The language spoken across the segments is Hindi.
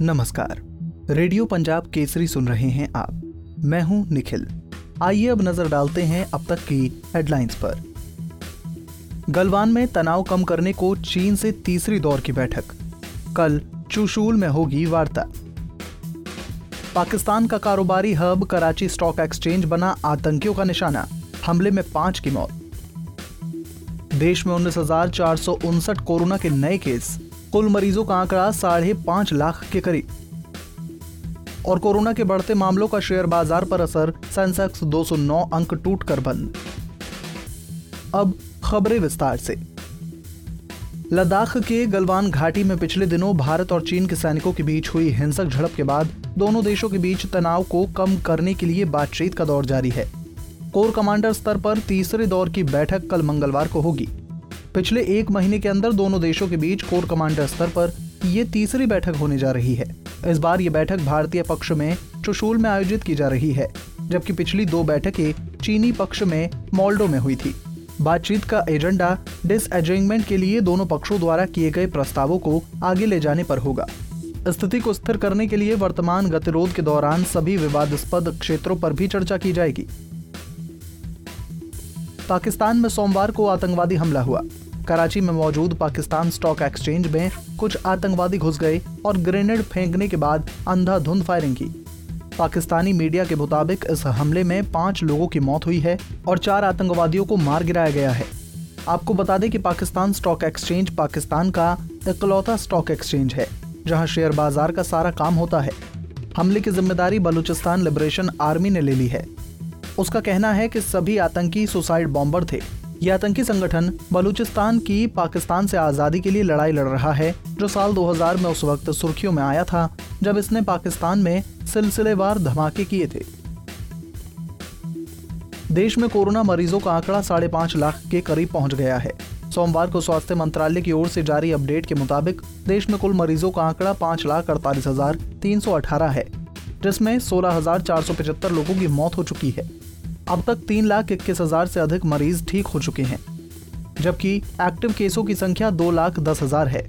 नमस्कार। रेडियो पंजाब केसरी सुन रहे हैं आप। मैं हूँ निखिल। आइए अब नज़र डालते हैं अब तक की हेडलाइंस पर। गलवान में तनाव कम करने को चीन से तीसरी दौर की बैठक। कल चुशूल में होगी वार्ता। पाकिस्तान का कारोबारी हब कराची स्टॉक एक्सचेंज बना आतंकियों का निशाना, हमले में पाँच की मौत। देश में उन्नीस कोरोना के नए केस कुल मरीजों का आंकड़ा साढ़े पाँच लाख के करीब। और कोरोना के बढ़ते मामलों का शेयर बाज़ार पर असर सेंसेक्स 209 अंक टूट कर बंद। अब खबरें विस्तार से। लद्दाख के गलवान घाटी में पिछले दिनों भारत और चीन के सैनिकों के बीच हुई हिंसक झड़प के बाद दोनों देशों के बीच तनाव को कम करने के लिए बातचीत का दौर जारी है। कोर कमांडर स्तर पर तीसरे दौर की बैठक कल मंगलवार को होगी। पिछले एक महीने के अंदर दोनों देशों के बीच कोर कमांडर स्तर पर ये तीसरी बैठक होने जा रही है। इस बार ये बैठक भारतीय पक्ष में चुशूल में आयोजित की जा रही है, जबकि पिछली दो बैठकें चीनी पक्ष में मोल्डो में हुई थी। बातचीत का एजेंडा डिसएजेंगमेंट के लिए दोनों पक्षों द्वारा किए गए प्रस्तावों को आगे ले जाने पर होगा। स्थिति को स्थिर करने के लिए वर्तमान गतिरोध के दौरान सभी विवादास्पद क्षेत्रों पर भी चर्चा की जाएगी। पाकिस्तान में सोमवार को आतंकवादी हमला हुआ। कराची में मौजूद पाकिस्तान स्टॉक एक्सचेंज में कुछ आतंकवादी घुस गए और ग्रेनेड फेंकने के बाद अंधाधुंध फायरिंग की। पाकिस्तानी मीडिया के मुताबिक इस हमले में पाँच लोगों की मौत हुई है और चार आतंकवादियों को मार गिराया गया है। आपको बता दें कि पाकिस्तान स्टॉक एक्सचेंज पाकिस्तान का इकलौता स्टॉक एक्सचेंज है, जहाँ शेयर बाज़ार का सारा काम होता है। हमले की ज़िम्मेदारी बलूचिस्तान लिबरेशन आर्मी ने ले ली है। उसका कहना है कि सभी आतंकी सुसाइड बॉम्बर थे। यह आतंकी संगठन बलूचिस्तान की पाकिस्तान से आज़ादी के लिए लड़ाई लड़ रहा है, जो साल 2000 में उस वक्त सुर्खियों में आया था, जब इसने पाकिस्तान में सिलसिलेवार धमाके किए थे। देश में कोरोना मरीजों का आंकड़ा साढ़े पाँच लाख के करीब पहुँच गया है। सोमवार को स्वास्थ्य मंत्रालय की ओर से जारी अपडेट के मुताबिक, देश में कुल मरीजों का आंकड़ा पाँच लाख अड़तालीस हज़ार तीन सौ अठारह है, जिसमें सोलह हज़ार चार सौ पचहत्तर लोगों की मौत हो चुकी है। अब तक तीन लाख इक्कीस हज़ार से अधिक मरीज़ ठीक हो चुके हैं, जबकि एक्टिव केसों की संख्या दो लाख दस हज़ार है।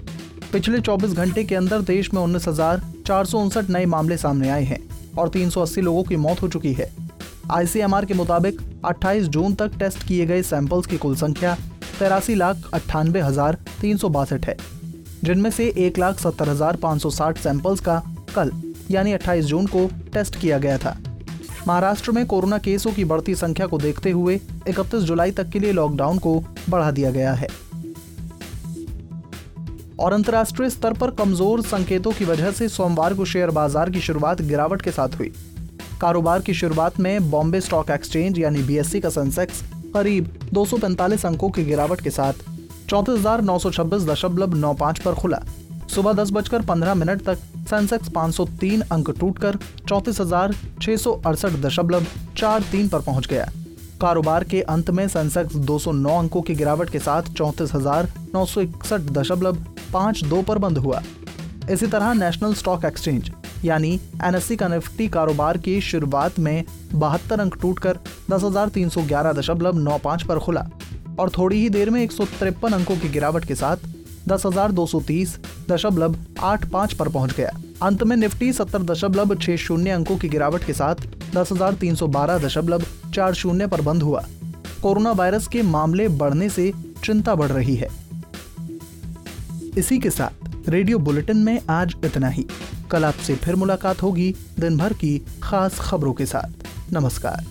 पिछले 24 घंटे के अंदर देश में उन्नीस हज़ार चार सौ उनसठ नए मामले सामने आए हैं और 380 लोगों की मौत हो चुकी है। आईसीएमआर के मुताबिक 28 जून तक टेस्ट किए गए सैंपल्स की कुल संख्या तेरासी लाख अट्ठानबे हज़ार तीन सौ बासठ है, जिनमें से एक लाख सत्तर हज़ार पाँच सौ साठ सैंपल्स का कल, यानी 28 जून को टेस्ट किया गया था। महाराष्ट्र में कोरोना केसों की बढ़ती संख्या को देखते हुए इकतीस जुलाई तक के लिए लॉकडाउन को बढ़ा दिया गया है। और अंतर्राष्ट्रीय स्तर पर कमज़ोर संकेतों की वजह से सोमवार को शेयर बाज़ार की शुरुआत गिरावट के साथ हुई। कारोबार की शुरुआत में बॉम्बे स्टॉक एक्सचेंज यानी बीएससी का सेंसेक्स करीब 245 अंकों की गिरावट के साथ चौंतीस पर खुला। सुबह दस बजकर पंद्रह मिनट तक सेंसेक्स 503 अंक टूटकर चौंतीस हज़ार छह सौ अड़सठ दशमलव चार तीन पर पहुँच गया कारोबार के अंत में सेंसेक्स 209 अंकों की गिरावट के साथ चौंतीस हज़ार नौ सौ इकसठ दशमलव दो पर बंद हुआ। इसी तरह नेशनल स्टॉक एक्सचेंज, यानी एनएससी का निफ्टी कारोबार की शुरुआत में बहत्तर अंक टूटकर दस हज़ार तीन सौ ग्यारह दशमलव नौ पर खुला और थोड़ी ही देर में एक सौ तिरपन अंकों की गिरावट के साथ दस हज़ार दो सौ तीस दशमलव आठ पाँच पर पहुँच गया। अंत में निफ्टी सत्तर दशमलव छह शून्य अंकों की गिरावट के साथ दस हज़ार तीन सौ बारह दशमलव चार शून्य पर बंद हुआ। कोरोना वायरस के मामले बढ़ने से चिंता बढ़ रही है। इसी के साथ रेडियो बुलेटिन में आज इतना ही। कल आपसे फिर मुलाकात होगी दिन भर की खास खबरों के साथ। नमस्कार।